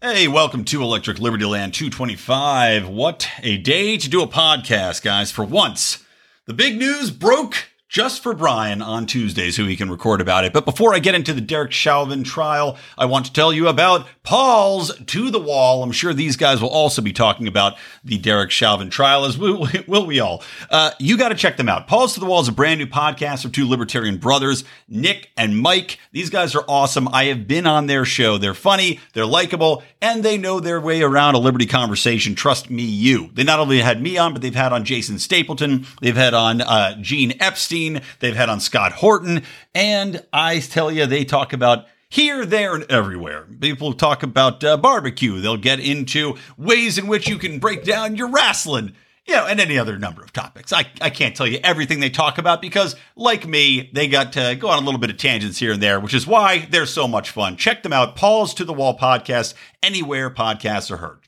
Hey, welcome to Electric Liberty Land 225. What a day to do a podcast, guys. For once, the big news broke just for Brian on Tuesday so he can record about it. But before I get into the Derek Chauvin trial, I want to tell you about Paul's To the Wall. I'm sure these guys will also be talking about the Derek Chauvin trial, as will, will we all. Uh, you got to check them out. Paul's To the Wall is a brand new podcast of two libertarian brothers, Nick and Mike. These guys are awesome. I have been on their show. They're funny, they're likable, and they know their way around a liberty conversation. Trust me, you. They not only had me on, but they've had on Jason Stapleton, they've had on uh, Gene Epstein. They've had on Scott Horton. And I tell you, they talk about here, there, and everywhere. People talk about uh, barbecue. They'll get into ways in which you can break down your wrestling. You know, and any other number of topics. I, I can't tell you everything they talk about because, like me, they got to go on a little bit of tangents here and there, which is why they're so much fun. Check them out. Paul's to the Wall podcast, anywhere podcasts are heard.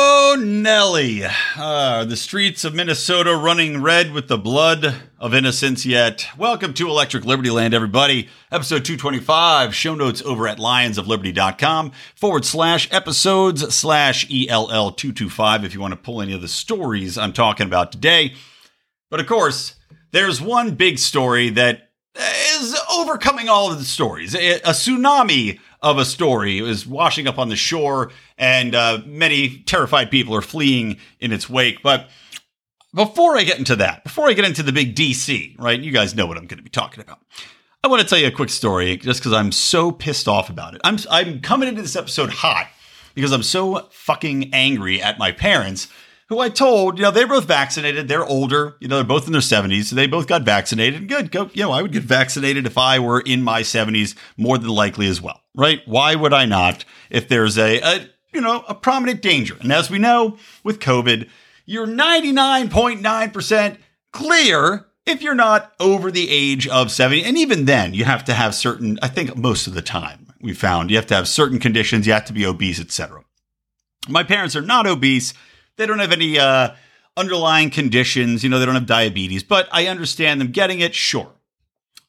Nelly. Uh, the streets of Minnesota running red with the blood of innocence yet. Welcome to Electric Liberty Land, everybody. Episode 225. Show notes over at lionsofliberty.com forward slash episodes slash ELL 225 if you want to pull any of the stories I'm talking about today. But of course, there's one big story that is overcoming all of the stories. A tsunami of a story It was washing up on the shore, and uh, many terrified people are fleeing in its wake. But before I get into that, before I get into the big DC, right? You guys know what I'm going to be talking about. I want to tell you a quick story just because I'm so pissed off about it. I'm I'm coming into this episode hot because I'm so fucking angry at my parents who I told, you know, they're both vaccinated. They're older, you know, they're both in their 70s. So they both got vaccinated. Good. Go, you know, I would get vaccinated if I were in my 70s, more than likely as well, right? Why would I not if there's a, a you know, a prominent danger? And as we know with COVID, you're 99.9% clear if you're not over the age of 70. And even then, you have to have certain, I think most of the time we found, you have to have certain conditions, you have to be obese, etc. My parents are not obese they don't have any uh, underlying conditions. You know, they don't have diabetes, but I understand them getting it, sure.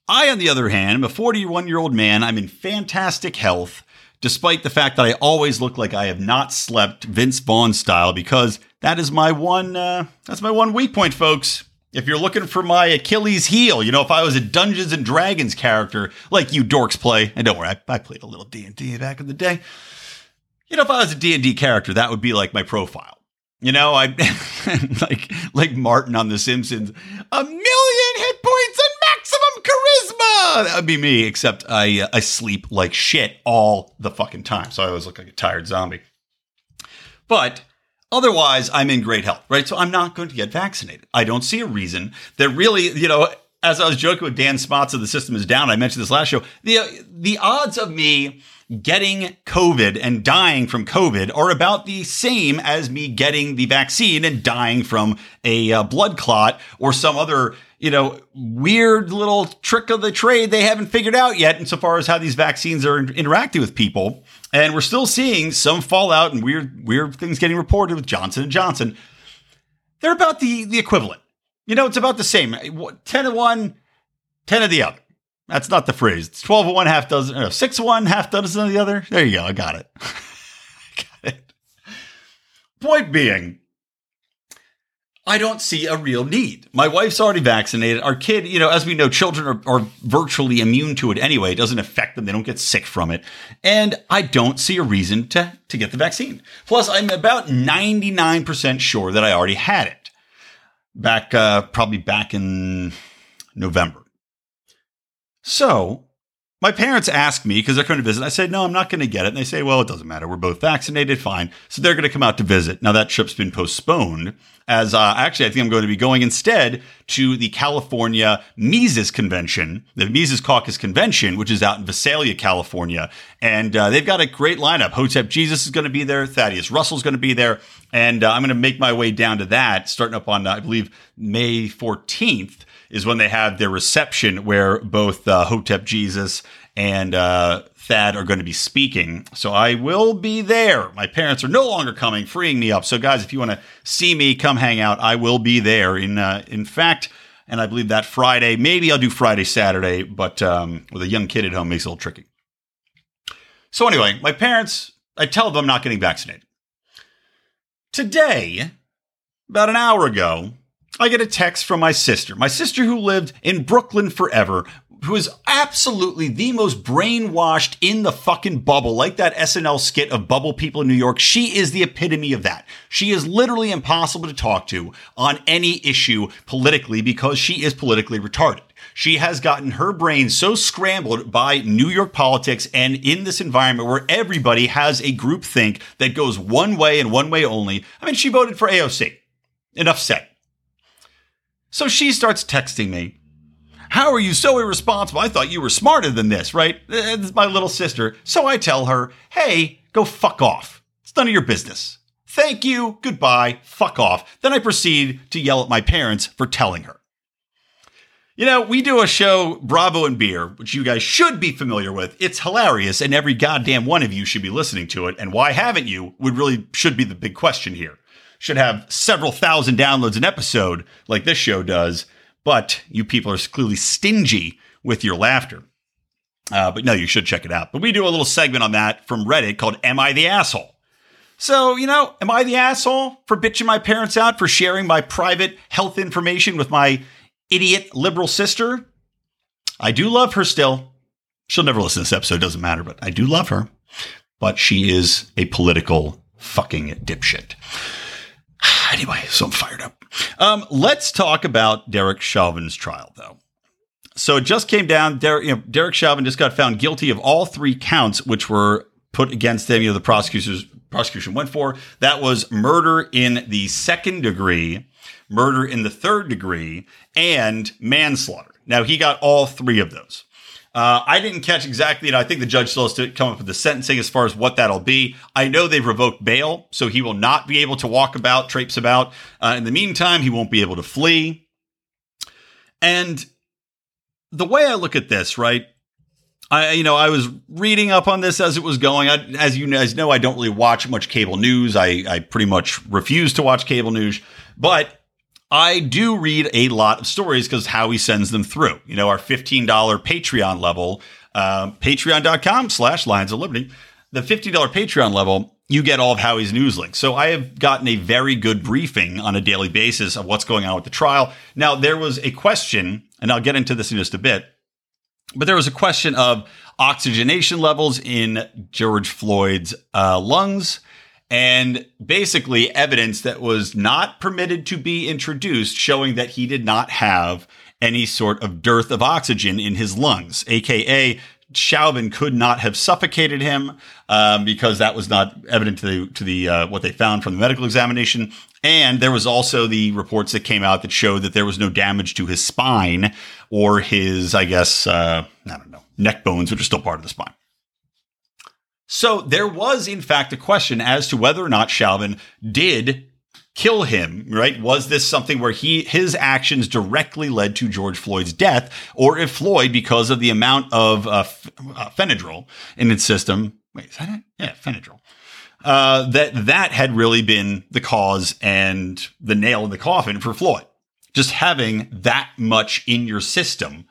I, on the other hand, am a 41 year old man. I'm in fantastic health, despite the fact that I always look like I have not slept Vince Vaughn style, because that is my one. Uh, that's my one weak point, folks. If you're looking for my Achilles heel, you know, if I was a Dungeons and Dragons character like you dorks play, and don't worry, I, I played a little D and D back in the day. You know, if I was a D and D character, that would be like my profile. You know, I like like Martin on The Simpsons. A million hit points and maximum charisma. That would be me, except I uh, I sleep like shit all the fucking time, so I always look like a tired zombie. But otherwise, I'm in great health, right? So I'm not going to get vaccinated. I don't see a reason that really, you know. As I was joking with Dan Spots of the system is down, I mentioned this last show. The the odds of me getting COVID and dying from COVID are about the same as me getting the vaccine and dying from a uh, blood clot or some other, you know, weird little trick of the trade they haven't figured out yet insofar as how these vaccines are interacting with people. And we're still seeing some fallout and weird, weird things getting reported with Johnson and Johnson. They're about the, the equivalent. You know, it's about the same. 10 of one, 10 of the other. That's not the phrase. It's 12 of one, half dozen, no, six of one, half dozen of the other. There you go. I got it. got it. Point being, I don't see a real need. My wife's already vaccinated. Our kid, you know, as we know, children are, are, virtually immune to it anyway. It doesn't affect them. They don't get sick from it. And I don't see a reason to, to get the vaccine. Plus, I'm about 99% sure that I already had it back, uh, probably back in November. So my parents asked me because they're coming to visit. I said, no, I'm not going to get it. And they say, well, it doesn't matter. We're both vaccinated. Fine. So they're going to come out to visit. Now that trip's been postponed as uh, actually, I think I'm going to be going instead to the California Mises Convention, the Mises Caucus Convention, which is out in Visalia, California. And uh, they've got a great lineup. Hotep Jesus is going to be there. Thaddeus Russell's going to be there. And uh, I'm going to make my way down to that, starting up on, I believe, May 14th is when they have their reception where both uh, Hotep Jesus and uh, Thad are going to be speaking. So I will be there. My parents are no longer coming, freeing me up. So guys, if you want to see me, come hang out. I will be there. In uh, in fact, and I believe that Friday, maybe I'll do Friday, Saturday, but um, with a young kid at home makes it a little tricky. So anyway, my parents, I tell them I'm not getting vaccinated. Today, about an hour ago, I get a text from my sister, my sister who lived in Brooklyn forever, who is absolutely the most brainwashed in the fucking bubble, like that SNL skit of bubble people in New York. She is the epitome of that. She is literally impossible to talk to on any issue politically because she is politically retarded. She has gotten her brain so scrambled by New York politics and in this environment where everybody has a group think that goes one way and one way only. I mean, she voted for AOC. Enough said. So she starts texting me how are you so irresponsible? I thought you were smarter than this, right? Uh, uh, it's my little sister. So I tell her, hey, go fuck off. It's none of your business. Thank you, goodbye, fuck off. Then I proceed to yell at my parents for telling her. You know, we do a show, Bravo and Beer, which you guys should be familiar with. It's hilarious, and every goddamn one of you should be listening to it. And why haven't you would really should be the big question here. Should have several thousand downloads an episode, like this show does, but you people are clearly stingy with your laughter. Uh, but no, you should check it out. But we do a little segment on that from Reddit called Am I the Asshole? So, you know, am I the asshole for bitching my parents out for sharing my private health information with my idiot liberal sister? I do love her still. She'll never listen to this episode, doesn't matter, but I do love her. But she is a political fucking dipshit. Anyway, so I'm fired up. Um, let's talk about Derek Chauvin's trial, though. So it just came down. Derek, you know, Derek Chauvin just got found guilty of all three counts, which were put against him. You know, the prosecutors prosecution went for that was murder in the second degree, murder in the third degree, and manslaughter. Now he got all three of those. Uh, I didn't catch exactly, and I think the judge still has to come up with the sentencing as far as what that'll be. I know they've revoked bail, so he will not be able to walk about, traipse about. Uh, in the meantime, he won't be able to flee. And the way I look at this, right? I, you know, I was reading up on this as it was going. I, as you guys know, I don't really watch much cable news. I, I pretty much refuse to watch cable news, but I do read a lot of stories because Howie sends them through. You know, our $15 Patreon level, uh, patreon.com slash Lions of Liberty. The $15 Patreon level, you get all of Howie's news links. So I have gotten a very good briefing on a daily basis of what's going on with the trial. Now, there was a question, and I'll get into this in just a bit, but there was a question of oxygenation levels in George Floyd's uh, lungs and basically evidence that was not permitted to be introduced showing that he did not have any sort of dearth of oxygen in his lungs, aka Chauvin could not have suffocated him um, because that was not evident to the to the uh, what they found from the medical examination. And there was also the reports that came out that showed that there was no damage to his spine or his, I guess, uh, I don't know, neck bones, which are still part of the spine. So there was, in fact, a question as to whether or not Chauvin did kill him, right? Was this something where he his actions directly led to George Floyd's death, or if Floyd, because of the amount of uh, f- uh, Benadryl in his system, wait, is that it? Yeah, Benadryl. Uh, that that had really been the cause and the nail in the coffin for Floyd. Just having that much in your system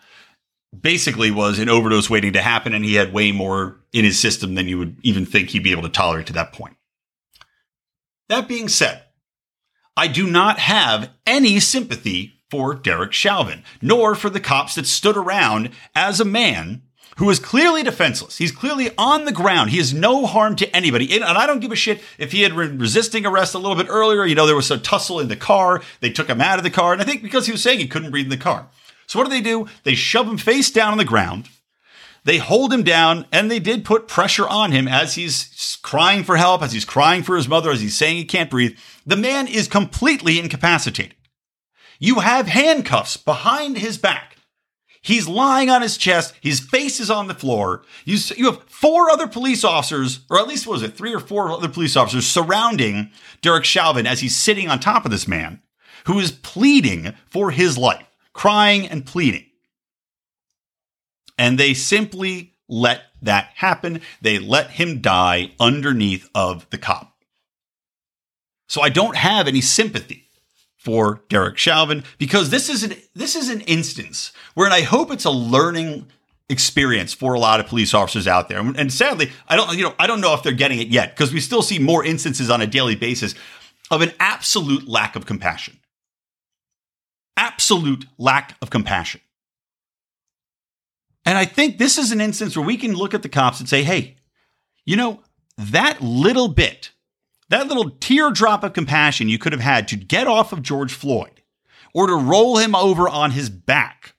basically was an overdose waiting to happen, and he had way more in his system than you would even think he'd be able to tolerate to that point. That being said, I do not have any sympathy for Derek Chauvin, nor for the cops that stood around as a man who is clearly defenseless. He's clearly on the ground. He is no harm to anybody. And I don't give a shit if he had been resisting arrest a little bit earlier. You know, there was a tussle in the car. They took him out of the car. And I think because he was saying he couldn't breathe in the car. So what do they do? They shove him face down on the ground. They hold him down and they did put pressure on him as he's crying for help, as he's crying for his mother, as he's saying he can't breathe. The man is completely incapacitated. You have handcuffs behind his back. He's lying on his chest. His face is on the floor. You, you have four other police officers, or at least was it three or four other police officers surrounding Derek Chauvin as he's sitting on top of this man who is pleading for his life, crying and pleading. And they simply let that happen. They let him die underneath of the cop. So I don't have any sympathy for Derek Chauvin because this is an this is an instance where, and I hope it's a learning experience for a lot of police officers out there. And sadly, I don't you know I don't know if they're getting it yet because we still see more instances on a daily basis of an absolute lack of compassion. Absolute lack of compassion. And I think this is an instance where we can look at the cops and say, hey, you know, that little bit that little teardrop of compassion you could have had to get off of George Floyd or to roll him over on his back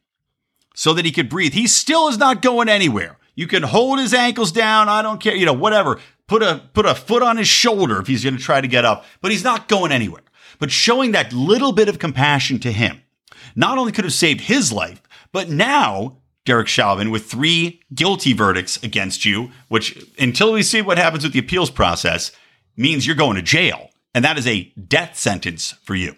so that he could breathe. He still is not going anywhere. You can hold his ankles down. I don't care, you know, whatever. Put a put a foot on his shoulder if he's going to try to get up, but he's not going anywhere. But showing that little bit of compassion to him not only could have saved his life, but now Derek Chauvin with three guilty verdicts against you, which until we see what happens with the appeals process, means you're going to jail, and that is a death sentence for you.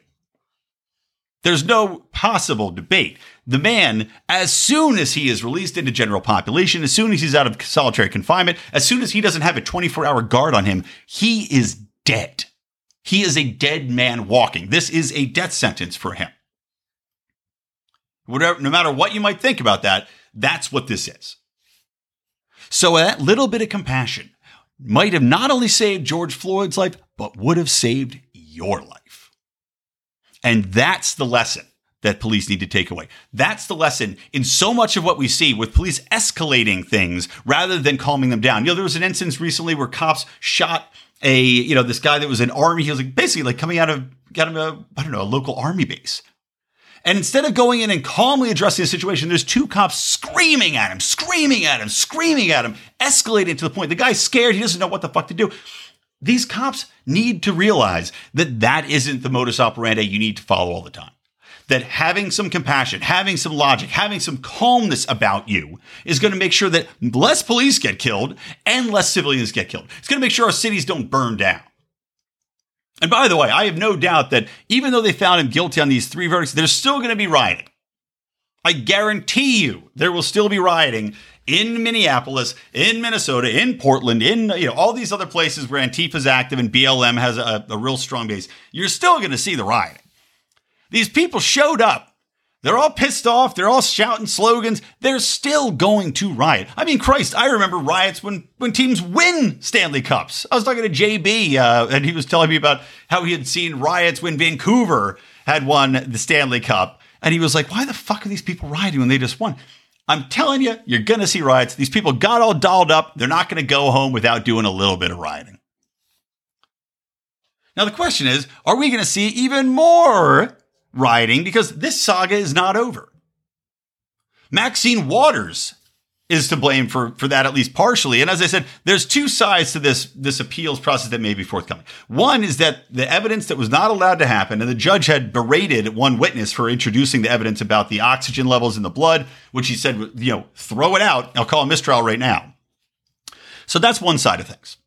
There's no possible debate. The man, as soon as he is released into general population, as soon as he's out of solitary confinement, as soon as he doesn't have a 24 hour guard on him, he is dead. He is a dead man walking. This is a death sentence for him. Whatever, no matter what you might think about that, that's what this is. So that little bit of compassion, might have not only saved George Floyd's life, but would have saved your life. And that's the lesson that police need to take away. That's the lesson in so much of what we see with police escalating things rather than calming them down. You know, there was an instance recently where cops shot a, you know, this guy that was in army. He was like basically like coming out of, got him a, I don't know, a local army base. And instead of going in and calmly addressing the situation, there's two cops screaming at him, screaming at him, screaming at him, escalating to the point the guy's scared. He doesn't know what the fuck to do. These cops need to realize that that isn't the modus operandi you need to follow all the time. That having some compassion, having some logic, having some calmness about you is going to make sure that less police get killed and less civilians get killed. It's going to make sure our cities don't burn down. And by the way, I have no doubt that even though they found him guilty on these three verdicts, there's still going to be rioting. I guarantee you there will still be rioting in Minneapolis, in Minnesota, in Portland, in you know all these other places where Antifa's active and BLM has a, a real strong base. You're still going to see the rioting. These people showed up they're all pissed off. They're all shouting slogans. They're still going to riot. I mean, Christ, I remember riots when, when teams win Stanley Cups. I was talking to JB, uh, and he was telling me about how he had seen riots when Vancouver had won the Stanley Cup. And he was like, why the fuck are these people rioting when they just won? I'm telling you, you're going to see riots. These people got all dolled up. They're not going to go home without doing a little bit of rioting. Now, the question is are we going to see even more rioting because this saga is not over. Maxine Waters is to blame for, for that, at least partially. And as I said, there's two sides to this, this appeals process that may be forthcoming. One is that the evidence that was not allowed to happen, and the judge had berated one witness for introducing the evidence about the oxygen levels in the blood, which he said, you know, throw it out. I'll call a mistrial right now. So that's one side of things.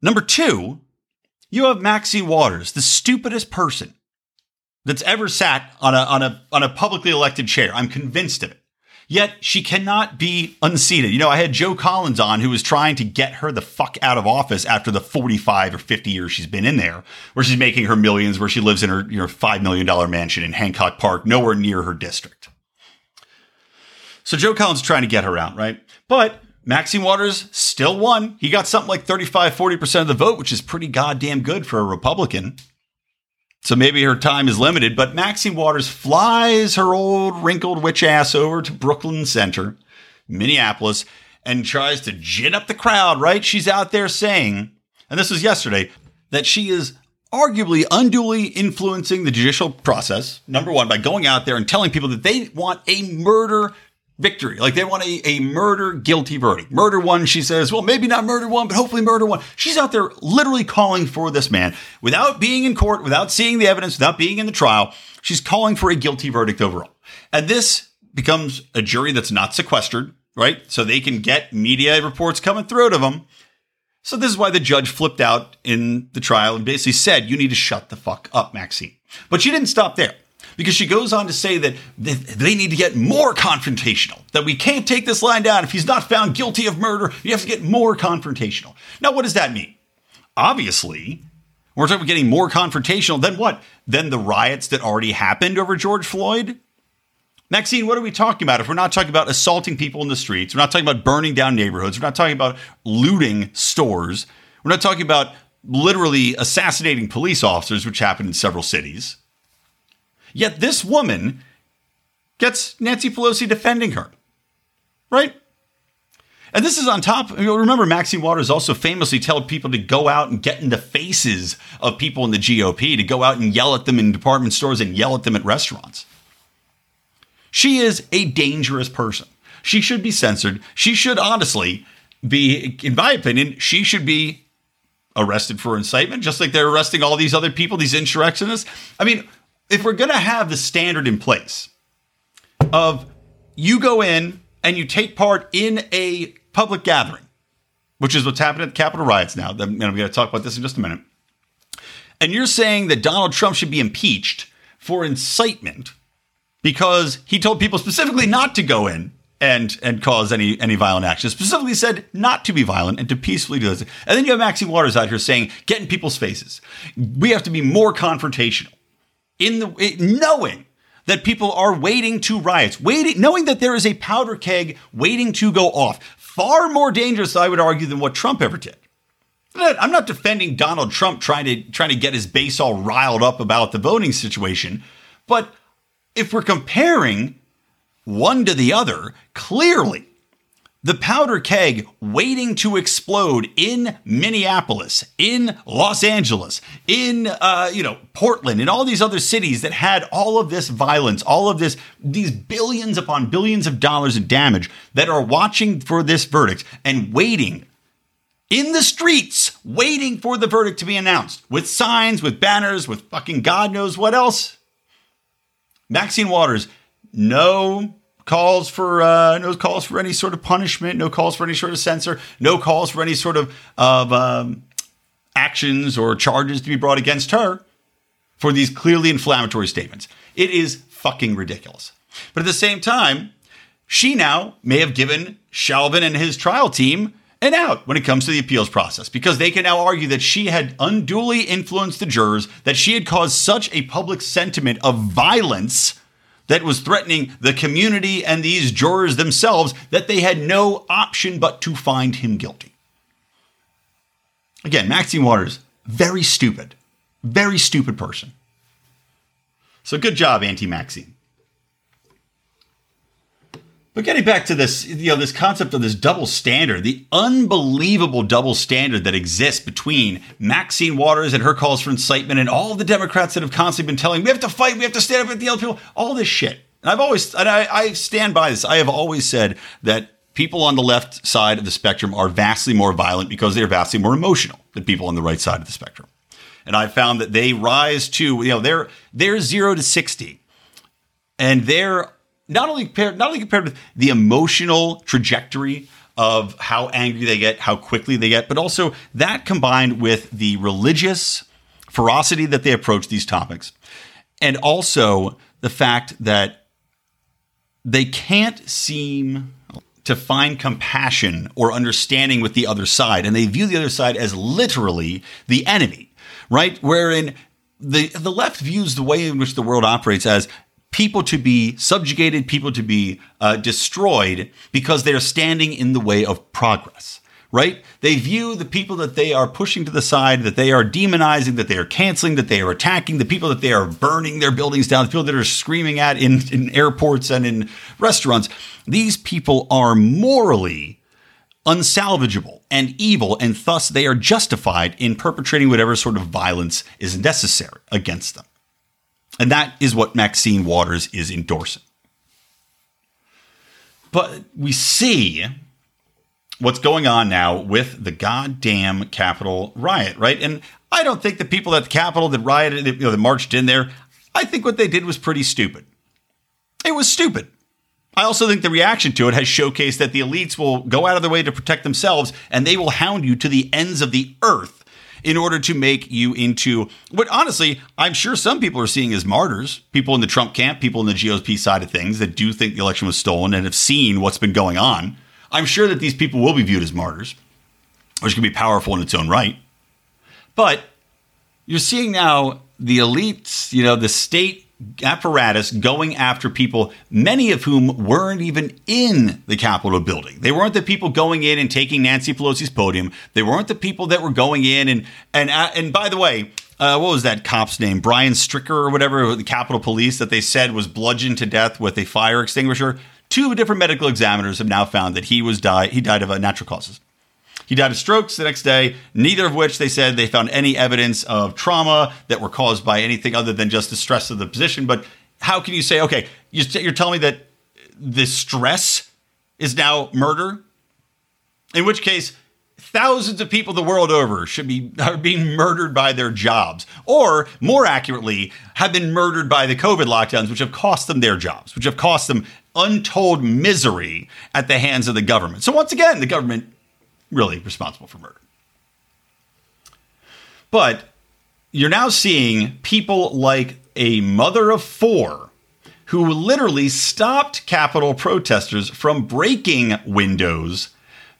Number two, you have Maxine Waters, the stupidest person that's ever sat on a, on a, on a publicly elected chair. I'm convinced of it. Yet she cannot be unseated. You know, I had Joe Collins on who was trying to get her the fuck out of office after the 45 or 50 years she's been in there, where she's making her millions, where she lives in her you know, $5 million mansion in Hancock Park, nowhere near her district. So Joe Collins is trying to get her out, right? But Maxine Waters still won. He got something like 35, 40% of the vote, which is pretty goddamn good for a Republican. So maybe her time is limited, but Maxine Waters flies her old wrinkled witch ass over to Brooklyn Center, Minneapolis, and tries to gin up the crowd, right? She's out there saying, and this was yesterday, that she is arguably unduly influencing the judicial process, number one, by going out there and telling people that they want a murder victory. Like they want a, a murder guilty verdict. Murder one, she says, well, maybe not murder one, but hopefully murder one. She's out there literally calling for this man without being in court, without seeing the evidence, without being in the trial. She's calling for a guilty verdict overall. And this becomes a jury that's not sequestered, right? So they can get media reports coming through to them. So this is why the judge flipped out in the trial and basically said, you need to shut the fuck up, Maxine. But she didn't stop there because she goes on to say that they need to get more confrontational, that we can't take this line down. If he's not found guilty of murder, you have to get more confrontational. Now, what does that mean? Obviously, we're talking about getting more confrontational than what? Than the riots that already happened over George Floyd? Maxine, what are we talking about? If we're not talking about assaulting people in the streets, we're not talking about burning down neighborhoods, we're not talking about looting stores, we're not talking about literally assassinating police officers, which happened in several cities. Yet this woman gets Nancy Pelosi defending her, right? And this is on top. Remember, Maxine Waters also famously told people to go out and get in the faces of people in the GOP, to go out and yell at them in department stores and yell at them at restaurants. She is a dangerous person. She should be censored. She should honestly be, in my opinion, she should be arrested for incitement, just like they're arresting all these other people, these insurrectionists. I mean, if we're going to have the standard in place of you go in and you take part in a public gathering, which is what's happening at the Capitol riots now, and I'm going to talk about this in just a minute, and you're saying that Donald Trump should be impeached for incitement because he told people specifically not to go in and and cause any any violent action. Specifically said not to be violent and to peacefully do this. And then you have Maxine Waters out here saying, get in people's faces. We have to be more confrontational in the eh, knowing that people are waiting to riots, waiting, knowing that there is a powder keg waiting to go off. Far more dangerous, I would argue, than what Trump ever did. I'm not defending Donald Trump trying to trying to get his base all riled up about the voting situation, but if we're comparing one to the other, clearly the powder keg waiting to explode in Minneapolis, in Los Angeles, in uh, you know Portland, in all these other cities that had all of this violence, all of this these billions upon billions of dollars in damage that are watching for this verdict and waiting in the streets, waiting for the verdict to be announced with signs, with banners, with fucking God knows what else. Maxine Waters, no calls for uh, no calls for any sort of punishment, no calls for any sort of censor, no calls for any sort of of um, actions or charges to be brought against her for these clearly inflammatory statements. It is fucking ridiculous. But at the same time, she now may have given Chauvin and his trial team an out when it comes to the appeals process because they can now argue that she had unduly influenced the jurors, that she had caused such a public sentiment of violence that was threatening the community and these jurors themselves that they had no option but to find him guilty. Again, Maxine Waters, very stupid, very stupid person. So good job, Auntie Maxine. But getting back to this, you know, this concept of this double standard, the unbelievable double standard that exists between Maxine Waters and her calls for incitement and all the Democrats that have constantly been telling, we have to fight, we have to stand up at the other people, all this shit. And I've always, and I, I stand by this. I have always said that people on the left side of the spectrum are vastly more violent because they're vastly more emotional than people on the right side of the spectrum. And I found that they rise to, you know, they're they're zero to sixty, and they're not only compared, not only compared with the emotional trajectory of how angry they get, how quickly they get, but also that combined with the religious ferocity that they approach these topics, and also the fact that they can't seem to find compassion or understanding with the other side, and they view the other side as literally the enemy, right? Wherein the the left views the way in which the world operates as people to be subjugated, people to be uh, destroyed because they're standing in the way of progress, right? They view the people that they are pushing to the side, that they are demonizing, that they are canceling, that they are attacking, the people that they are burning their buildings down, the people that are screaming at in, in airports and in restaurants. These people are morally unsalvageable and evil, and thus they are justified in perpetrating whatever sort of violence is necessary against them. And that is what Maxine Waters is endorsing. But we see what's going on now with the goddamn Capitol riot, right? And I don't think the people at the Capitol that rioted, you know, that marched in there, I think what they did was pretty stupid. It was stupid. I also think the reaction to it has showcased that the elites will go out of their way to protect themselves and they will hound you to the ends of the earth in order to make you into what honestly I'm sure some people are seeing as martyrs. People in the Trump camp, people in the GOP side of things that do think the election was stolen and have seen what's been going on. I'm sure that these people will be viewed as martyrs, which can be powerful in its own right. But you're seeing now the elites, you know, the state apparatus going after people, many of whom weren't even in the Capitol building. They weren't the people going in and taking Nancy Pelosi's podium. They weren't the people that were going in and and uh, and by the way. Uh, what was that cop's name? Brian Stricker or whatever, the Capitol Police that they said was bludgeoned to death with a fire extinguisher. Two different medical examiners have now found that he was died. He died of uh, natural causes. He died of strokes the next day, neither of which they said they found any evidence of trauma that were caused by anything other than just the stress of the position. But how can you say, okay, you're telling me that the stress is now murder? In which case, thousands of people the world over should be are being murdered by their jobs or more accurately have been murdered by the covid lockdowns which have cost them their jobs which have cost them untold misery at the hands of the government so once again the government really responsible for murder. But you're now seeing people like a mother of four who literally stopped Capitol protesters from breaking windows,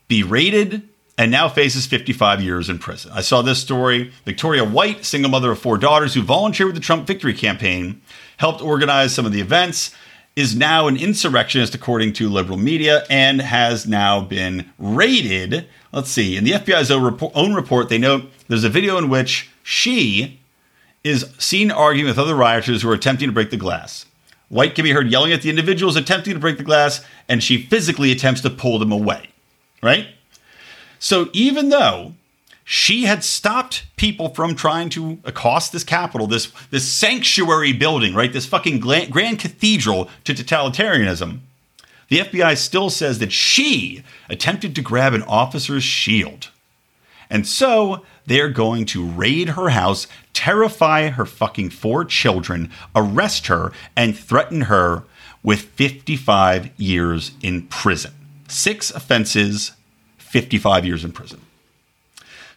berated, and now faces 55 years in prison. I saw this story. Victoria White, single mother of four daughters who volunteered with the Trump Victory Campaign, helped organize some of the events, is now an insurrectionist according to liberal media, and has now been raided Let's see. In the FBI's own report, they note there's a video in which she is seen arguing with other rioters who are attempting to break the glass. White can be heard yelling at the individuals attempting to break the glass, and she physically attempts to pull them away. Right? So even though she had stopped people from trying to accost this capital, this, this sanctuary building, right? This fucking grand cathedral to totalitarianism, the FBI still says that she attempted to grab an officer's shield. And so they're going to raid her house, terrify her fucking four children, arrest her, and threaten her with 55 years in prison. Six offenses, 55 years in prison.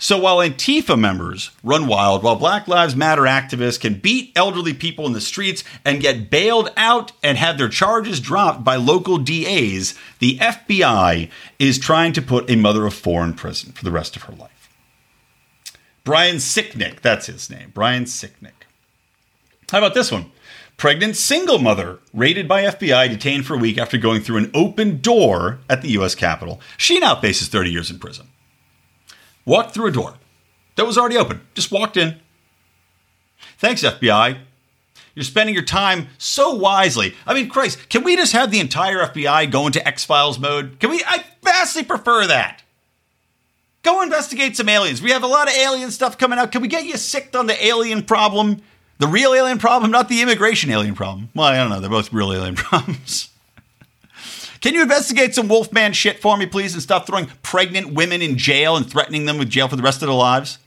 So while Antifa members run wild, while Black Lives Matter activists can beat elderly people in the streets and get bailed out and have their charges dropped by local DAs, the FBI is trying to put a mother of four in prison for the rest of her life. Brian Sicknick, that's his name. Brian Sicknick. How about this one? Pregnant single mother raided by FBI, detained for a week after going through an open door at the U.S. Capitol. She now faces 30 years in prison walked through a door that was already open, just walked in. Thanks, FBI. You're spending your time so wisely. I mean, Christ, can we just have the entire FBI go into X Files mode? Can we? I vastly prefer that. Go investigate some aliens. We have a lot of alien stuff coming out. Can we get you sick on the alien problem? The real alien problem, not the immigration alien problem. Well, I don't know. They're both real alien problems. Can you investigate some Wolfman shit for me, please, and stop throwing pregnant women in jail and threatening them with jail for the rest of their lives?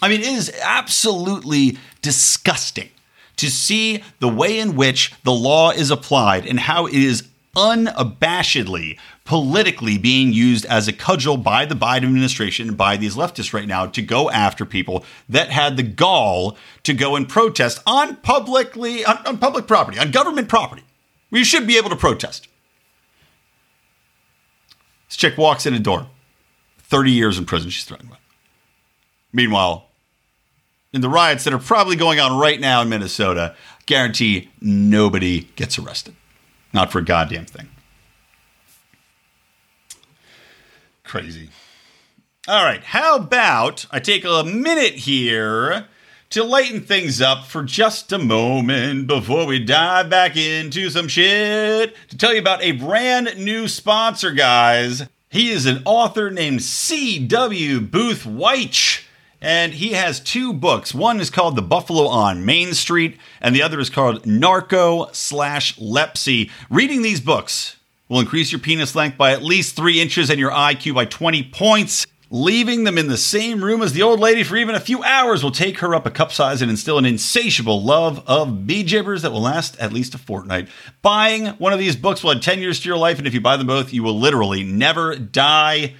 I mean, it is absolutely disgusting to see the way in which the law is applied and how it is unabashedly politically being used as a cudgel by the Biden administration and by these leftists right now to go after people that had the gall to go and protest on publicly on, on public property, on government property. You should be able to protest. This chick walks in a door. 30 years in prison she's threatened with. Meanwhile, in the riots that are probably going on right now in Minnesota, guarantee nobody gets arrested. Not for a goddamn thing. Crazy. All right, how about I take a minute here to lighten things up for just a moment before we dive back into some shit to tell you about a brand new sponsor, guys. He is an author named C.W. Booth Wyche. And he has two books. One is called The Buffalo on Main Street, and the other is called Narco slash Lepsy. Reading these books will increase your penis length by at least three inches and your IQ by 20 points. Leaving them in the same room as the old lady for even a few hours will take her up a cup size and instill an insatiable love of bee gibbers that will last at least a fortnight. Buying one of these books will add 10 years to your life, and if you buy them both, you will literally never die.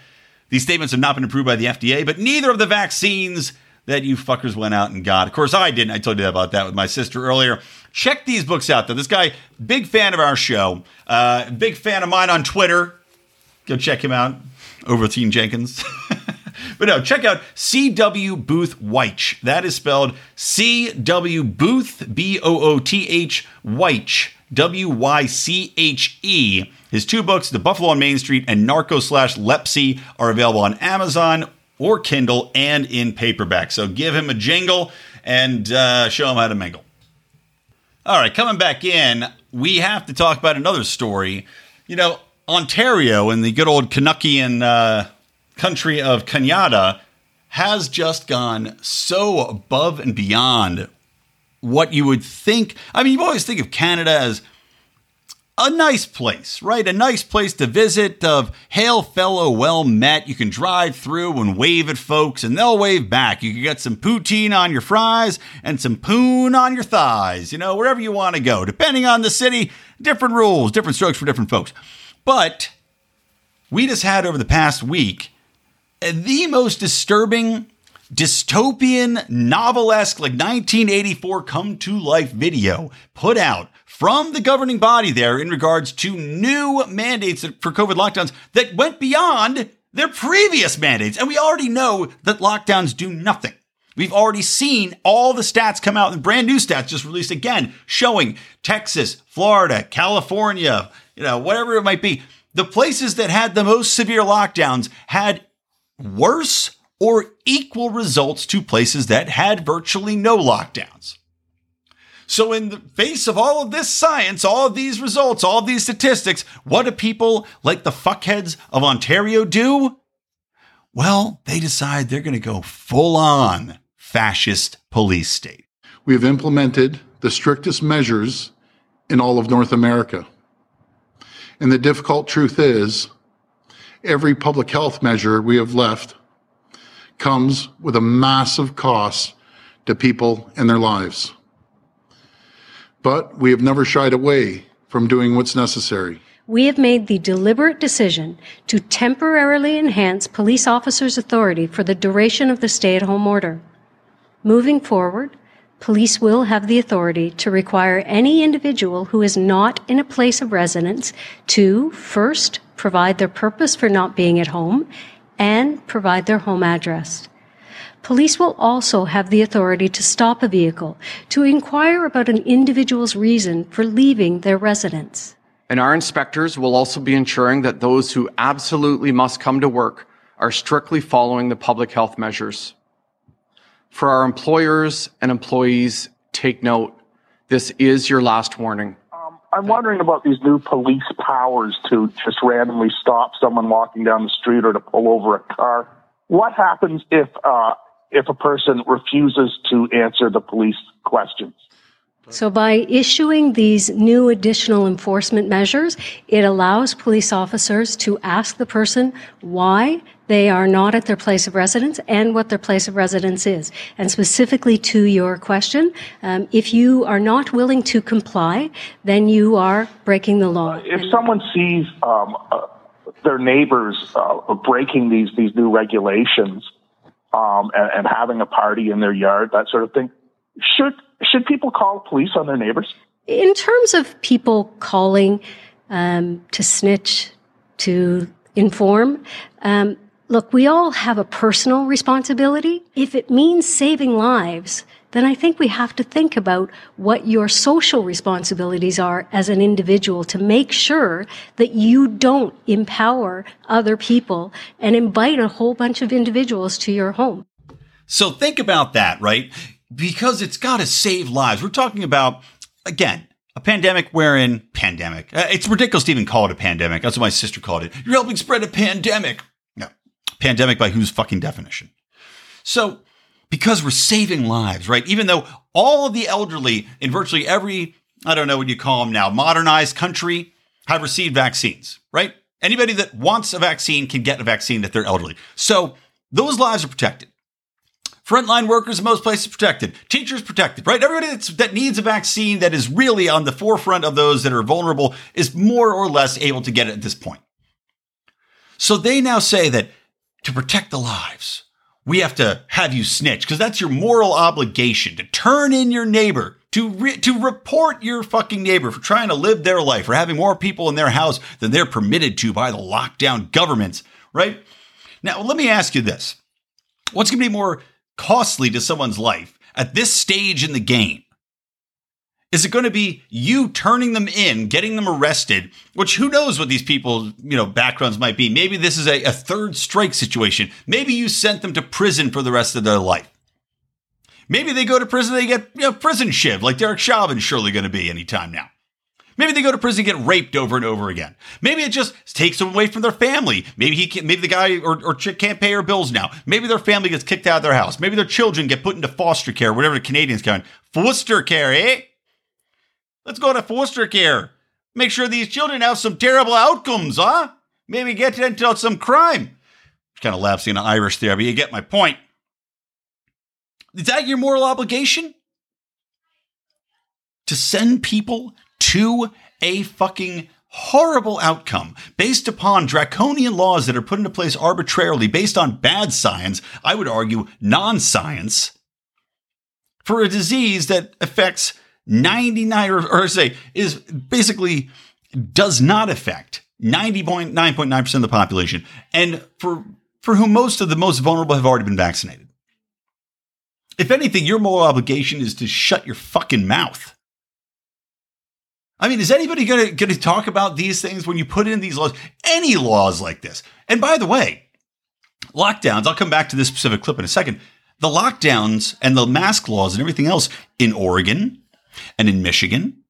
These statements have not been approved by the FDA, but neither of the vaccines that you fuckers went out and got. Of course, I didn't. I told you about that with my sister earlier. Check these books out, though. This guy, big fan of our show, uh, big fan of mine on Twitter. Go check him out, over Overteen Jenkins. but no, check out C.W. Booth Wyche. That is spelled C.W. Booth, B O O T H, Wyche, W Y C H E. His two books, The Buffalo on Main Street and Narco slash Lepsy, are available on Amazon or Kindle and in paperback. So give him a jingle and uh, show him how to mingle. All right, coming back in, we have to talk about another story. You know, Ontario and the good old Canuckian uh, country of Canada has just gone so above and beyond what you would think. I mean, you always think of Canada as a nice place, right? A nice place to visit of hail fellow well met. You can drive through and wave at folks and they'll wave back. You can get some poutine on your fries and some poon on your thighs, you know, wherever you want to go. Depending on the city, different rules, different strokes for different folks. But we just had over the past week the most disturbing dystopian novelesque like 1984 come to life video put out from the governing body there in regards to new mandates for COVID lockdowns that went beyond their previous mandates. And we already know that lockdowns do nothing. We've already seen all the stats come out and brand new stats just released again showing Texas, Florida, California, you know, whatever it might be. The places that had the most severe lockdowns had worse or equal results to places that had virtually no lockdowns. So, in the face of all of this science, all of these results, all of these statistics, what do people like the fuckheads of Ontario do? Well, they decide they're going to go full on fascist police state. We have implemented the strictest measures in all of North America. And the difficult truth is, every public health measure we have left comes with a massive cost to people and their lives but we have never shied away from doing what's necessary. We have made the deliberate decision to temporarily enhance police officers' authority for the duration of the stay at home order. Moving forward, police will have the authority to require any individual who is not in a place of residence to first provide their purpose for not being at home and provide their home address. Police will also have the authority to stop a vehicle to inquire about an individual's reason for leaving their residence. And our inspectors will also be ensuring that those who absolutely must come to work are strictly following the public health measures. For our employers and employees, take note. This is your last warning. I'm wondering about these new police powers to just randomly stop someone walking down the street or to pull over a car. What happens if uh, if a person refuses to answer the police questions. So, by issuing these new additional enforcement measures, it allows police officers to ask the person why they are not at their place of residence and what their place of residence is. And specifically to your question, um, if you are not willing to comply, then you are breaking the law. If and someone sees um, uh, their neighbors uh, breaking these these new regulations, um, and, and having a party in their yard, that sort of thing. Should should people call police on their neighbors? In terms of people calling um, to snitch, to inform, um, look, we all have a personal responsibility. If it means saving lives, then I think we have to think about what your social responsibilities are as an individual to make sure that you don't empower other people and invite a whole bunch of individuals to your home. So think about that, right? Because it's got to save lives. We're talking about, again, a pandemic wherein pandemic. Uh, it's ridiculous to even call it a pandemic. That's what my sister called it. You're helping spread a pandemic. Pandemic by whose fucking definition? So because we're saving lives, right? Even though all of the elderly in virtually every, I don't know what you call them now, modernized country have received vaccines, right? Anybody that wants a vaccine can get a vaccine if they're elderly. So those lives are protected. Frontline workers in most places protected. Teachers protected, right? Everybody that needs a vaccine that is really on the forefront of those that are vulnerable is more or less able to get it at this point. So they now say that to protect the lives, we have to have you snitch because that's your moral obligation to turn in your neighbor to re- to report your fucking neighbor for trying to live their life for having more people in their house than they're permitted to by the lockdown governments right? Now let me ask you this. What's going to be more costly to someone's life at this stage in the game is it going to be you turning them in, getting them arrested, which who knows what these people's, you know, backgrounds might be? Maybe this is a, a third strike situation. Maybe you sent them to prison for the rest of their life. Maybe they go to prison, they get, you know, prison shiv, like Derek Chauvin's surely going to be anytime now. Maybe they go to prison and get raped over and over again. Maybe it just takes them away from their family. Maybe he can, maybe the guy or, or chick can't pay her bills now. Maybe their family gets kicked out of their house. Maybe their children get put into foster care, whatever the Canadians it. Foster care, eh? Let's go to foster care. Make sure these children have some terrible outcomes, huh? Maybe get into some crime. Kind of lapsing into Irish there, but you get my point. Is that your moral obligation? To send people to a fucking horrible outcome based upon draconian laws that are put into place arbitrarily based on bad science, I would argue non science, for a disease that affects 99 or, say is basically does not affect 90.9.9% of the population and for for whom most of the most vulnerable have already been vaccinated. If anything, your moral obligation is to shut your fucking mouth. I mean, is anybody going to talk about these things when you put in these laws? Any laws like this? And by the way, lockdowns, I'll come back to this specific clip in a second. The lockdowns and the mask laws and everything else in Oregon, and in Michigan,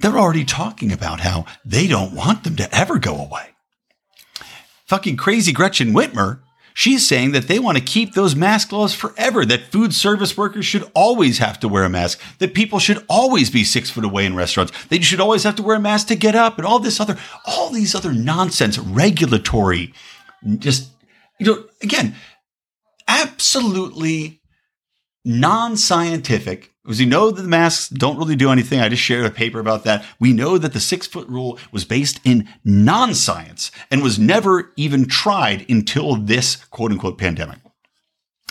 they're already talking about how they don't want them to ever go away. Fucking crazy Gretchen Whitmer, she's saying that they want to keep those mask laws forever, that food service workers should always have to wear a mask, that people should always be six foot away in restaurants, they should always have to wear a mask to get up, and all this other, all these other nonsense, regulatory, just, you know, again, absolutely non scientific because we know that the masks don't really do anything. I just shared a paper about that. We know that the six foot rule was based in non science and was never even tried until this quote unquote pandemic.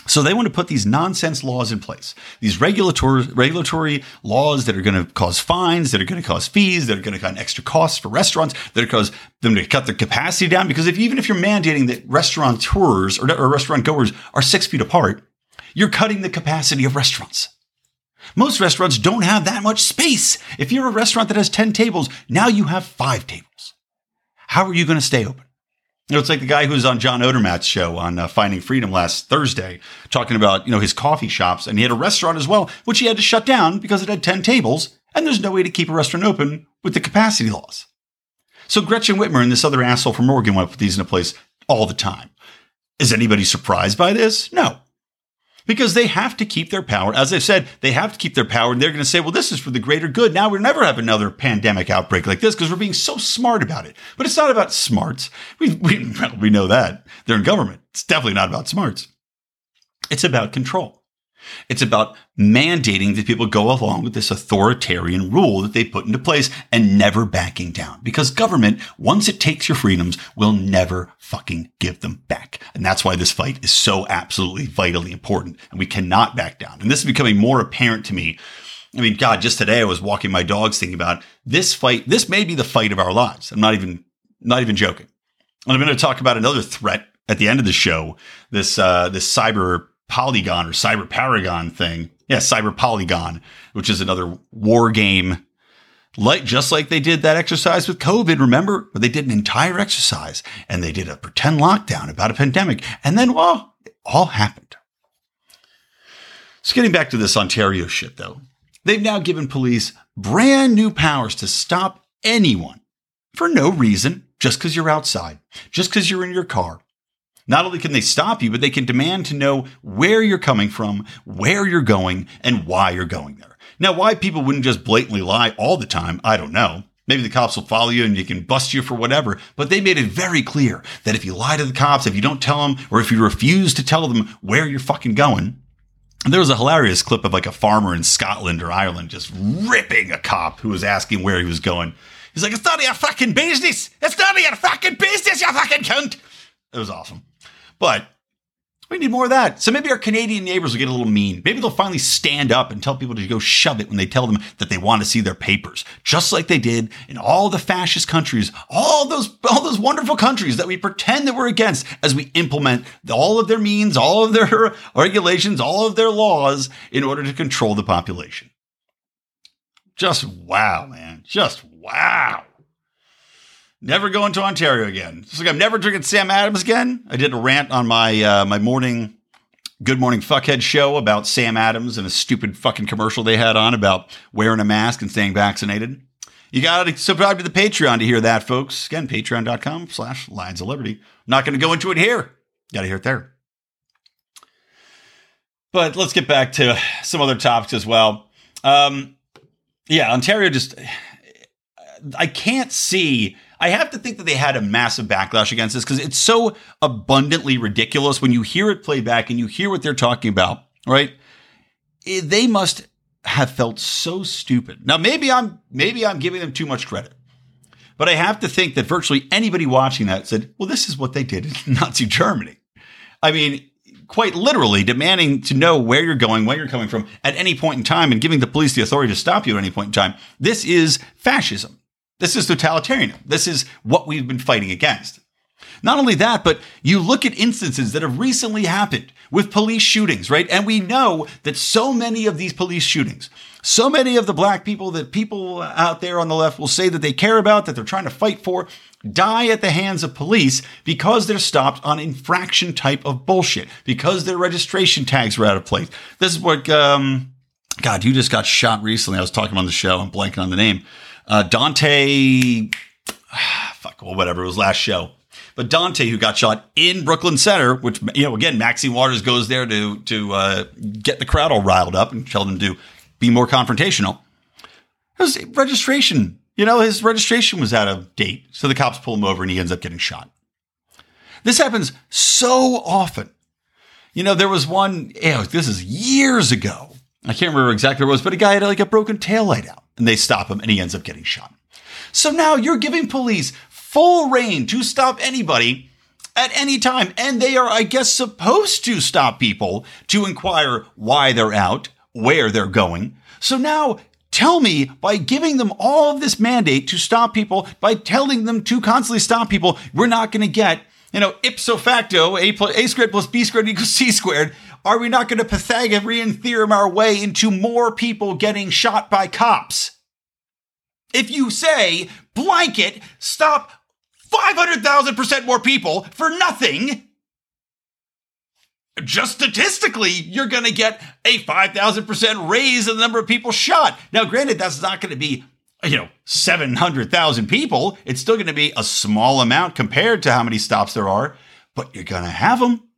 So they want to put these nonsense laws in place, these regulatory regulatory laws that are going to cause fines, that are going to cause fees, that are going to cause extra costs for restaurants, that are cause them to cut their capacity down. Because if even if you're mandating that restaurateurs or, or restaurant goers are six feet apart, you're cutting the capacity of restaurants. Most restaurants don't have that much space. If you're a restaurant that has 10 tables, now you have five tables. How are you going to stay open? You know, it's like the guy who was on John Odermatt's show on uh, Finding Freedom last Thursday, talking about you know his coffee shops, and he had a restaurant as well, which he had to shut down because it had ten tables, and there's no way to keep a restaurant open with the capacity laws. So Gretchen Whitmer and this other asshole from Oregon want to put these into place all the time. Is anybody surprised by this? No because they have to keep their power. As I've said, they have to keep their power, and they're going to say, well, this is for the greater good. Now we'll never have another pandemic outbreak like this because we're being so smart about it. But it's not about smarts. We, we, we know that. They're in government. It's definitely not about smarts. It's about control. It's about mandating that people go along with this authoritarian rule that they put into place and never backing down. Because government, once it takes your freedoms, will never fucking give them back. And that's why this fight is so absolutely vitally important. And we cannot back down. And this is becoming more apparent to me. I mean, God, just today I was walking my dogs thinking about this fight. This may be the fight of our lives. I'm not even, not even joking. And I'm going to talk about another threat at the end of the show. This, uh, this cyber Polygon or Cyber Paragon thing. Yeah, Cyber Polygon, which is another war game. Like just like they did that exercise with COVID, remember? But they did an entire exercise and they did a pretend lockdown about a pandemic. And then, well, it all happened. So getting back to this Ontario shit though, they've now given police brand new powers to stop anyone for no reason, just because you're outside, just because you're in your car, not only can they stop you, but they can demand to know where you're coming from, where you're going, and why you're going there. Now, why people wouldn't just blatantly lie all the time, I don't know. Maybe the cops will follow you and you can bust you for whatever. But they made it very clear that if you lie to the cops, if you don't tell them, or if you refuse to tell them where you're fucking going, there was a hilarious clip of like a farmer in Scotland or Ireland just ripping a cop who was asking where he was going. He's like, it's none of your fucking business. It's none of your fucking business, you fucking cunt. It was awesome. But we need more of that. So maybe our Canadian neighbors will get a little mean. Maybe they'll finally stand up and tell people to go shove it when they tell them that they want to see their papers, just like they did in all the fascist countries, all those all those wonderful countries that we pretend that we're against as we implement all of their means, all of their regulations, all of their laws in order to control the population. Just wow, man. Just wow. Never going to Ontario again. It's like I'm never drinking Sam Adams again. I did a rant on my uh, my morning Good Morning Fuckhead show about Sam Adams and a stupid fucking commercial they had on about wearing a mask and staying vaccinated. You got to subscribe to the Patreon to hear that, folks. Again, patreon.com slash Lions of Liberty. Not going to go into it here. Got to hear it there. But let's get back to some other topics as well. Um, yeah, Ontario just, I can't see I have to think that they had a massive backlash against this because it's so abundantly ridiculous when you hear it play back and you hear what they're talking about, right? It, they must have felt so stupid. Now maybe I'm maybe I'm giving them too much credit. But I have to think that virtually anybody watching that said, "Well, this is what they did in Nazi Germany." I mean, quite literally demanding to know where you're going, where you're coming from at any point in time, and giving the police the authority to stop you at any point in time. This is fascism. This is totalitarianism. This is what we've been fighting against. Not only that, but you look at instances that have recently happened with police shootings, right? And we know that so many of these police shootings, so many of the black people that people out there on the left will say that they care about, that they're trying to fight for, die at the hands of police because they're stopped on infraction type of bullshit, because their registration tags were out of place. This is what, um, God, you just got shot recently. I was talking on the show. I'm blanking on the name. Uh, Daunte, fuck, well, whatever. It was last show. But Daunte, who got shot in Brooklyn Center, which you know, again, Maxine Waters goes there to to uh, get the crowd all riled up and tell them to be more confrontational. His registration, you know, his registration was out of date, so the cops pull him over and he ends up getting shot. This happens so often. You know, there was one. You know, this is years ago. I can't remember exactly it was, but a guy had like a broken tail light out and they stop him and he ends up getting shot. So now you're giving police full rein to stop anybody at any time. And they are, I guess, supposed to stop people to inquire why they're out, where they're going. So now tell me by giving them all of this mandate to stop people, by telling them to constantly stop people, we're not going to get, you know, ipso facto, a, plus, a squared plus b squared equals c squared. Are we not going to Pythagorean theorem our way into more people getting shot by cops? If you say blanket, stop 500,000% more people for nothing, just statistically, you're going to get a 5,000% raise in the number of people shot. Now, granted, that's not going to be, you know, 700,000 people. It's still going to be a small amount compared to how many stops there are, but you're going to have them.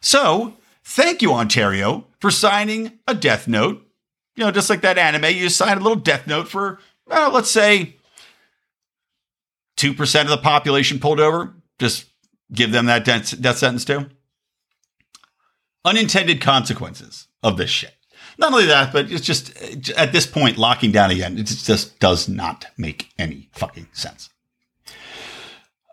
So, thank you, Ontario, for signing a death note. You know, just like that anime, you sign a little death note for, well, let's say 2% of the population pulled over. Just give them that death, death sentence too. Unintended consequences of this shit. Not only that, but it's just at this point, locking down again, it just does not make any fucking sense.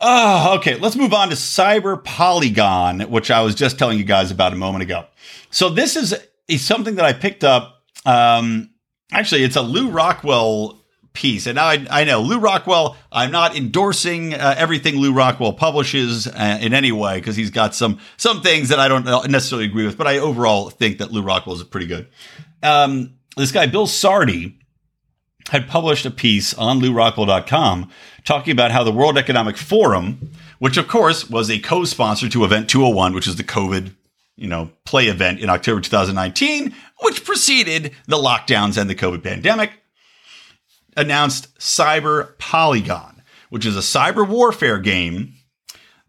Oh, okay. Let's move on to Cyber Polygon, which I was just telling you guys about a moment ago. So this is a, something that I picked up. Um, actually, it's a Lew Rockwell piece. And now I, I know Lew Rockwell, I'm not endorsing uh, everything Lew Rockwell publishes uh, in any way because he's got some some things that I don't necessarily agree with, but I overall think that Lew Rockwell is pretty good. Um, this guy, Bill Sardi, had published a piece on lewrockwell.com talking about how the World Economic Forum, which of course was a co-sponsor to Event 201, which is the COVID, you know, play event in October 2019, which preceded the lockdowns and the COVID pandemic, announced Cyber Polygon, which is a cyber warfare game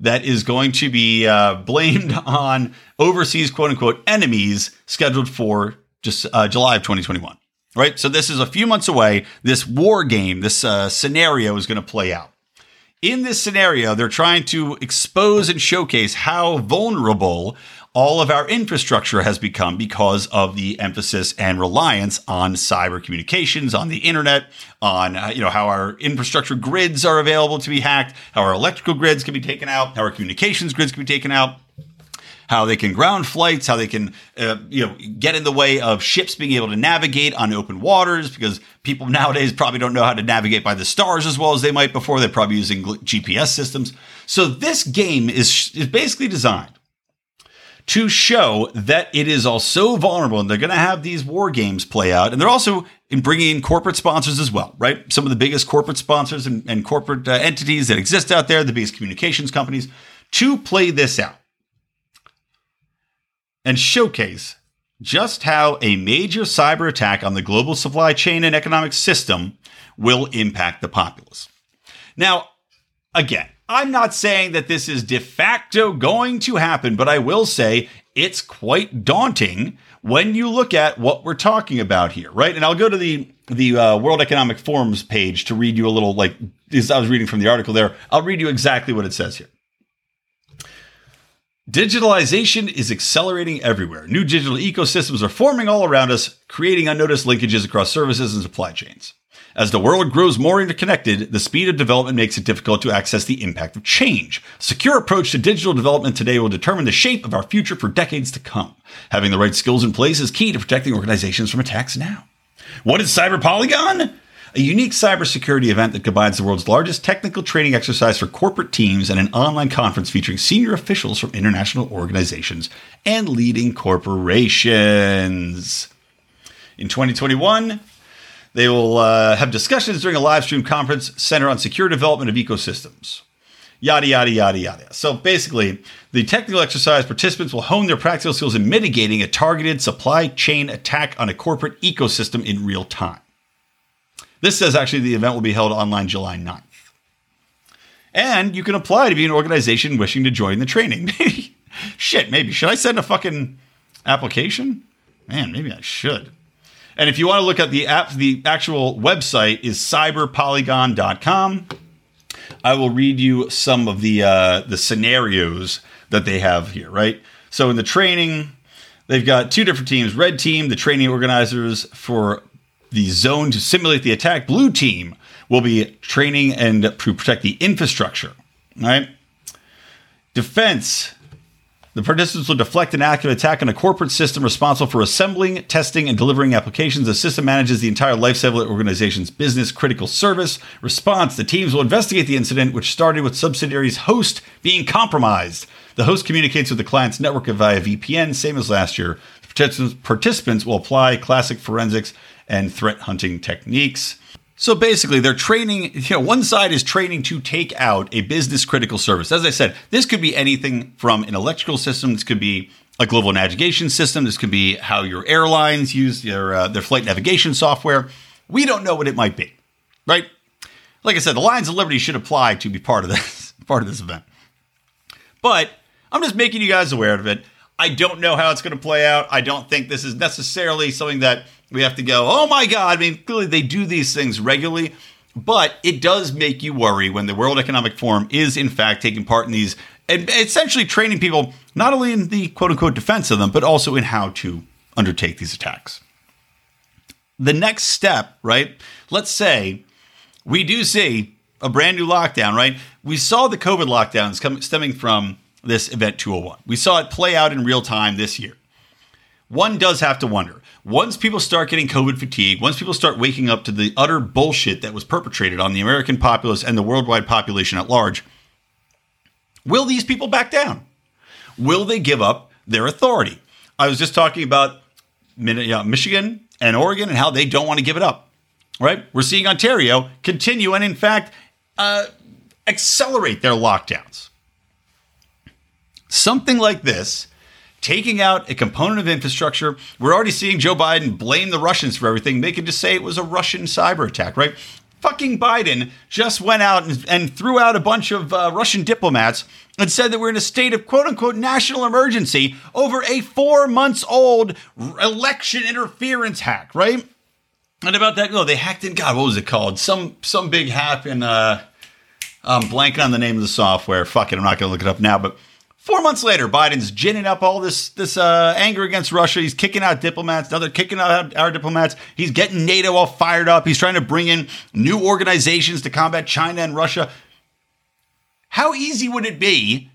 that is going to be uh, blamed on overseas quote unquote enemies scheduled for just uh, July of 2021. right? So this is a few months away. This war game, this uh, scenario is going to play out. In this scenario, they're trying to expose and showcase how vulnerable all of our infrastructure has become because of the emphasis and reliance on cyber communications, on the internet, on uh, you know how our infrastructure grids are available to be hacked, how our electrical grids can be taken out, how our communications grids can be taken out how they can ground flights, how they can, uh, you know, get in the way of ships being able to navigate on open waters because people nowadays probably don't know how to navigate by the stars as well as they might before. They're probably using GPS systems. So this game is, is basically designed to show that it is all so vulnerable and they're going to have these war games play out. And they're also in bringing in corporate sponsors as well, right? Some of the biggest corporate sponsors and, and corporate uh, entities that exist out there, the biggest communications companies, to play this out and showcase just how a major cyber attack on the global supply chain and economic system will impact the populace. Now, again, I'm not saying that this is de facto going to happen, but I will say it's quite daunting when you look at what we're talking about here, right? And I'll go to the the uh, World Economic Forum's page to read you a little, like as I was reading from the article there. I'll read you exactly what it says here. Digitalization is accelerating everywhere. New digital ecosystems are forming all around us, creating unnoticed linkages across services and supply chains. As the world grows more interconnected, the speed of development makes it difficult to access the impact of change. Secure approach to digital development today will determine the shape of our future for decades to come. Having the right skills in place is key to protecting organizations from attacks now. What is Cyber Polygon? A unique cybersecurity event that combines the world's largest technical training exercise for corporate teams and an online conference featuring senior officials from international organizations and leading corporations. In 2021, they will uh, have discussions during a live stream conference centered on secure development of ecosystems. Yada, yada, yada, yada. So basically, the technical exercise participants will hone their practical skills in mitigating a targeted supply chain attack on a corporate ecosystem in real time. This says actually the event will be held online July 9th. And you can apply to be an organization wishing to join the training. Shit, maybe. Should I send a fucking application? Man, maybe I should. And if you want to look at the app, the actual website is cyberpolygon.com. I will read you some of the uh, the scenarios that they have here. Right. So in the training, they've got two different teams. Red team, the training organizers for the zone to simulate the attack. Blue team will be training and to protect the infrastructure. Right. Defense the participants will deflect an active attack on a corporate system responsible for assembling, testing, and delivering applications. The system manages the entire lifecycle organization's business critical service. Response The teams will investigate the incident, which started with subsidiaries' host being compromised. The host communicates with the client's network via VPN, same as last year. The participants will apply classic forensics and threat hunting techniques. So basically, they're training, you know, one side is training to take out a business critical service. As I said, this could be anything from an electrical system, this could be a global navigation system, this could be how your airlines use their, uh, their flight navigation software. We don't know what it might be, right? Like I said, the Lions of Liberty should apply to be part of this, part of this event. But I'm just making you guys aware of it. I don't know how it's going to play out. I don't think this is necessarily something that we have to go, oh my God. I mean, clearly they do these things regularly, but it does make you worry when the World Economic Forum is, in fact, taking part in these and essentially training people not only in the quote unquote defense of them, but also in how to undertake these attacks. The next step, right? Let's say we do see a brand new lockdown, right? We saw the COVID lockdowns coming stemming from this event 201. We saw it play out in real time this year. One does have to wonder once people start getting COVID fatigue, once people start waking up to the utter bullshit that was perpetrated on the American populace and the worldwide population at large, will these people back down? Will they give up their authority? I was just talking about Michigan and Oregon and how they don't want to give it up, right? We're seeing Ontario continue and, in fact, uh, accelerate their lockdowns. Something like this taking out a component of infrastructure. We're already seeing Joe Biden blame the Russians for everything. They can just say it was a Russian cyber attack, right? Fucking Biden just went out and, and threw out a bunch of uh, Russian diplomats and said that we're in a state of quote unquote national emergency over a four months old election interference hack, right? And about that, no, they hacked in. God, what was it called? Some some big hack in. Uh, I'm blanking on the name of the software. Fuck it, I'm not going to look it up now. But four months later, Biden's ginning up all this this uh, anger against Russia. He's kicking out diplomats. Now they're kicking out our diplomats. He's getting NATO all fired up. He's trying to bring in new organizations to combat China and Russia. How easy would it be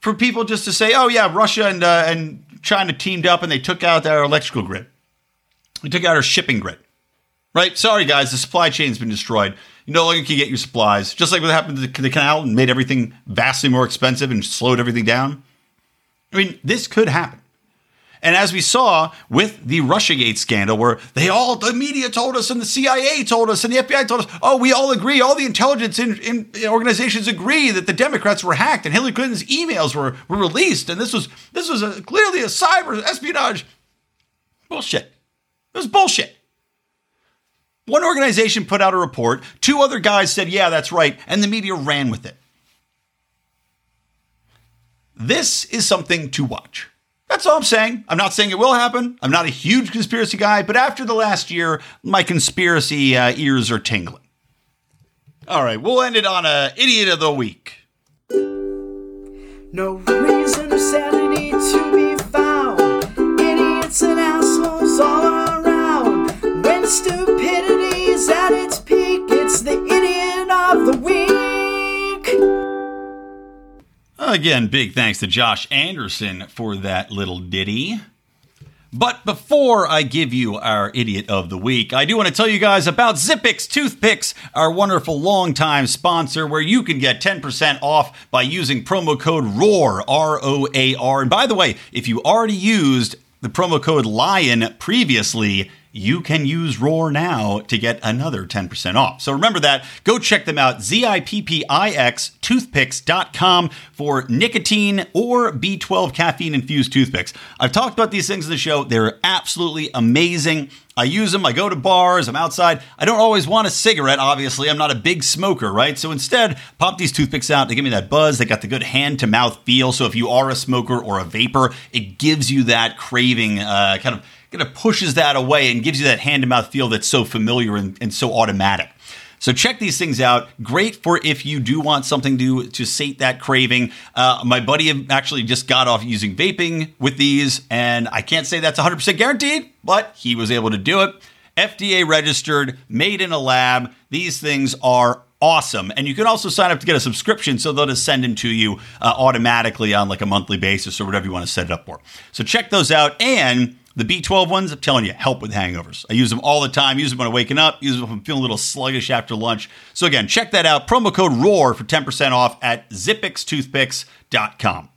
for people just to say, "Oh yeah, Russia and uh, and China teamed up and they took out our electrical grid. They took out our shipping grid." right? Sorry, guys, the supply chain's been destroyed. You no longer can get your supplies. Just like what happened to the, canal and made everything vastly more expensive and slowed everything down. I mean, this could happen. And as we saw with the Russiagate scandal, where they all, the media told us, and the CIA told us, and the FBI told us, oh, we all agree, all the intelligence in, in organizations agree that the Democrats were hacked and Hillary Clinton's emails were, were released, and this was this was a, clearly a cyber espionage. Bullshit. It was bullshit. One organization put out a report, two other guys said, yeah, that's right, and the media ran with it. This is something to watch. That's all I'm saying. I'm not saying it will happen. I'm not a huge conspiracy guy, but after the last year, my conspiracy uh, ears are tingling. All right, we'll end it on a idiot of the week. No reason or sanity to be found. Idiots and assholes all around. When stupidity is at its peak, it's the idiot of the week. Again, big thanks to Josh Anderson for that little ditty. But before I give you our idiot of the week, I do want to tell you guys about Zippix Toothpicks, our wonderful longtime sponsor, where you can get 10% off by using promo code ROAR, R O A R. And by the way, if you already used the promo code LION previously, you can use Roar now to get another 10% off. So remember that. Go check them out, Z-I-P-P-I-X toothpicks.com for nicotine or B12 caffeine infused toothpicks. I've talked about these things in the show. They're absolutely amazing. I use them. I go to bars. I'm outside. I don't always want a cigarette, obviously. I'm not a big smoker, right? So instead, pop these toothpicks out. They give me that buzz. They got the good hand to mouth feel. So if you are a smoker or a vapor, it gives you that craving, uh, kind of kind of pushes that away and gives you that hand to mouth feel that's so familiar and, and so automatic. So check these things out. Great for if you do want something to to sate that craving. Uh, my buddy actually just got off using vaping with these, and I can't say that's 100% guaranteed, but he was able to do it. FDA registered, made in a lab. These things are awesome. And you can also sign up to get a subscription so they'll just send them to you uh, automatically on like a monthly basis or whatever you want to set it up for. So check those out. And the B12 ones, I'm telling you, help with hangovers. I use them all the time. Use them when I'm waking up. Use them if I'm feeling a little sluggish after lunch. So again, check that out. Promo code ROAR for 10% off at zippixtoothpicks.com.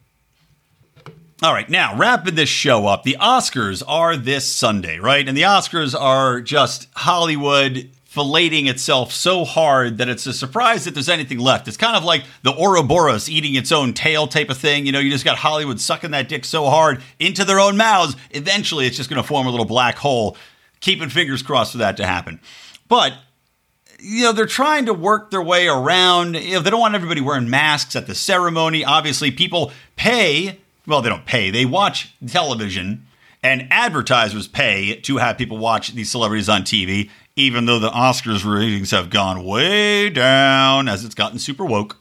All right, now wrapping this show up. The Oscars are this Sunday, right? And the Oscars are just Hollywood filleting itself so hard that it's a surprise that there's anything left. It's kind of like the Ouroboros eating its own tail type of thing. You know, you just got Hollywood sucking that dick so hard into their own mouths. Eventually, it's just going to form a little black hole. Keeping fingers crossed for that to happen. But you know, they're trying to work their way around. You know, they don't want everybody wearing masks at the ceremony. Obviously, people pay. Well, they don't pay. They watch television and advertisers pay to have people watch these celebrities on TV even though the Oscars ratings have gone way down as it's gotten super woke.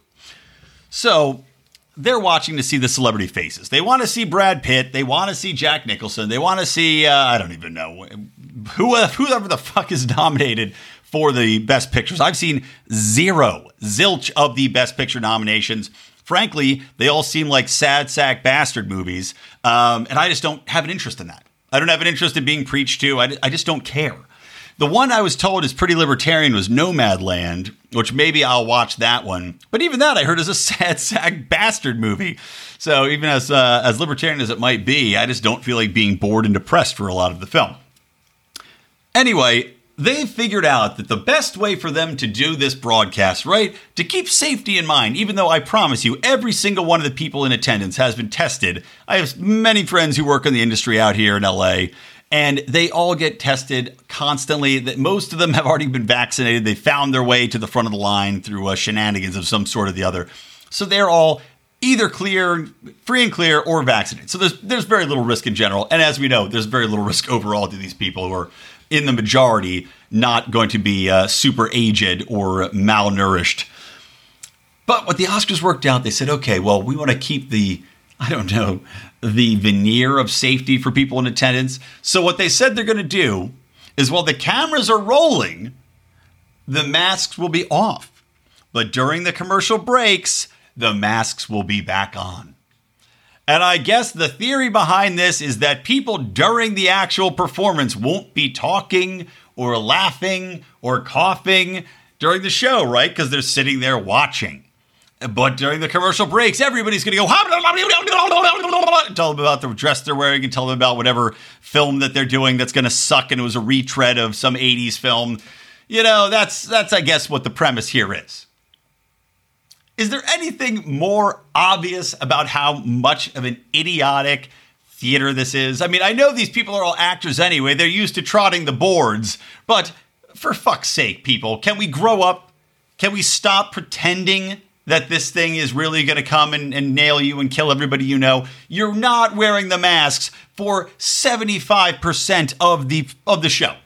So they're watching to see the celebrity faces. They want to see Brad Pitt. They want to see Jack Nicholson. They want to see, uh, I don't even know, who, whoever the fuck is nominated for the best pictures. I've seen zero, zilch of the best picture nominations. Frankly, they all seem like sad sack bastard movies. Um, and I just don't have an interest in that. I don't have an interest in being preached to. I, I just don't care. The one I was told is pretty libertarian was Nomadland, which maybe I'll watch that one. But even that I heard is a sad sack bastard movie. So even as uh, as libertarian as it might be, I just don't feel like being bored and depressed for a lot of the film. Anyway, they figured out that the best way for them to do this broadcast, right, to keep safety in mind, even though I promise you, every single one of the people in attendance has been tested. I have many friends who work in the industry out here in LA, and they all get tested constantly. That most of them have already been vaccinated. They found their way to the front of the line through uh, shenanigans of some sort or the other. So they're all either clear, free and clear, or vaccinated. So there's there's very little risk in general. And as we know, there's very little risk overall to these people who are in the majority not going to be uh, super aged or malnourished. But what the Oscars worked out, they said, okay, well, we want to keep the, I don't know, the veneer of safety for people in attendance. So what they said they're going to do is while the cameras are rolling, the masks will be off. But during the commercial breaks, the masks will be back on. And I guess the theory behind this is that people during the actual performance won't be talking or laughing or coughing during the show, right? Because they're sitting there watching. But during the commercial breaks, everybody's going to go tell them about the dress they're wearing and tell them about whatever film that they're doing that's going to suck and it was a retread of some 80s film. You know, that's that's I guess what the premise here is. Is there anything more obvious about how much of an idiotic theater this is? I mean, I know these people are all actors anyway. They're used to trotting the boards, but for fuck's sake, people, can we grow up? Can we stop pretending that this thing is really going to come and, and, nail you and kill everybody you know. You're not wearing the masks for 75% of the of the show.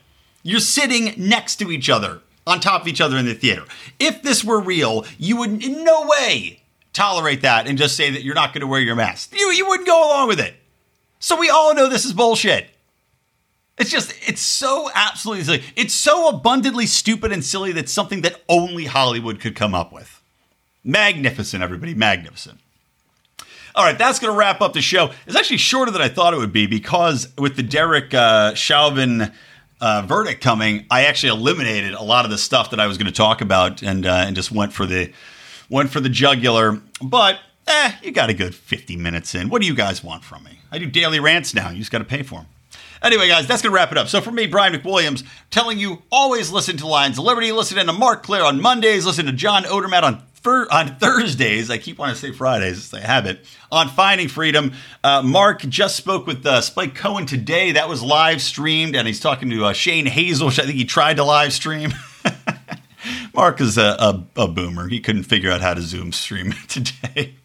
You're sitting next to each other, on top of each other in the theater. If this were real, you would in no way tolerate that and just say that you're not going to wear your mask. You you wouldn't go along with it. So we all know this is bullshit. It's just, it's so absolutely silly. It's so abundantly stupid and silly that something that only Hollywood could come up with. Magnificent, everybody. Magnificent. All right, that's going to wrap up the show. It's actually shorter than I thought it would be because with the Derek uh, Chauvin uh, verdict coming, I actually eliminated a lot of the stuff that I was going to talk about and uh, and just went for the went for the jugular. But eh, you got a good 50 minutes in. What do you guys want from me? I do daily rants now. You just got to pay for them. Anyway, guys, that's going to wrap it up. So for me, Brian McWilliams, telling you always listen to Lions of Liberty. Listen to Marc Clair on Mondays. Listen to John Odermatt on on Thursdays, I keep wanting to say Fridays, it's a habit, on Finding Freedom. Uh, Marc just spoke with uh, Spike Cohen today. That was live streamed, and he's talking to uh, Shane Hazel, which I think he tried to live stream. Marc is a, a, a boomer. He couldn't figure out how to Zoom stream today.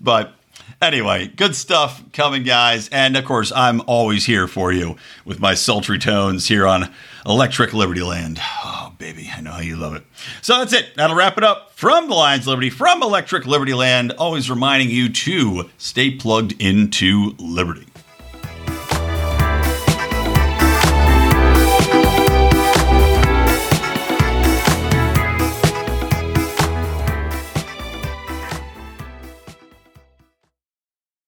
but anyway, good stuff coming, guys. And of course, I'm always here for you with my sultry tones here on Electric Liberty Land. Oh, baby, I know how you love it. So that's it. That'll wrap it up from the Lions Liberty, from Electric Liberty Land. Always reminding you to stay plugged into Liberty.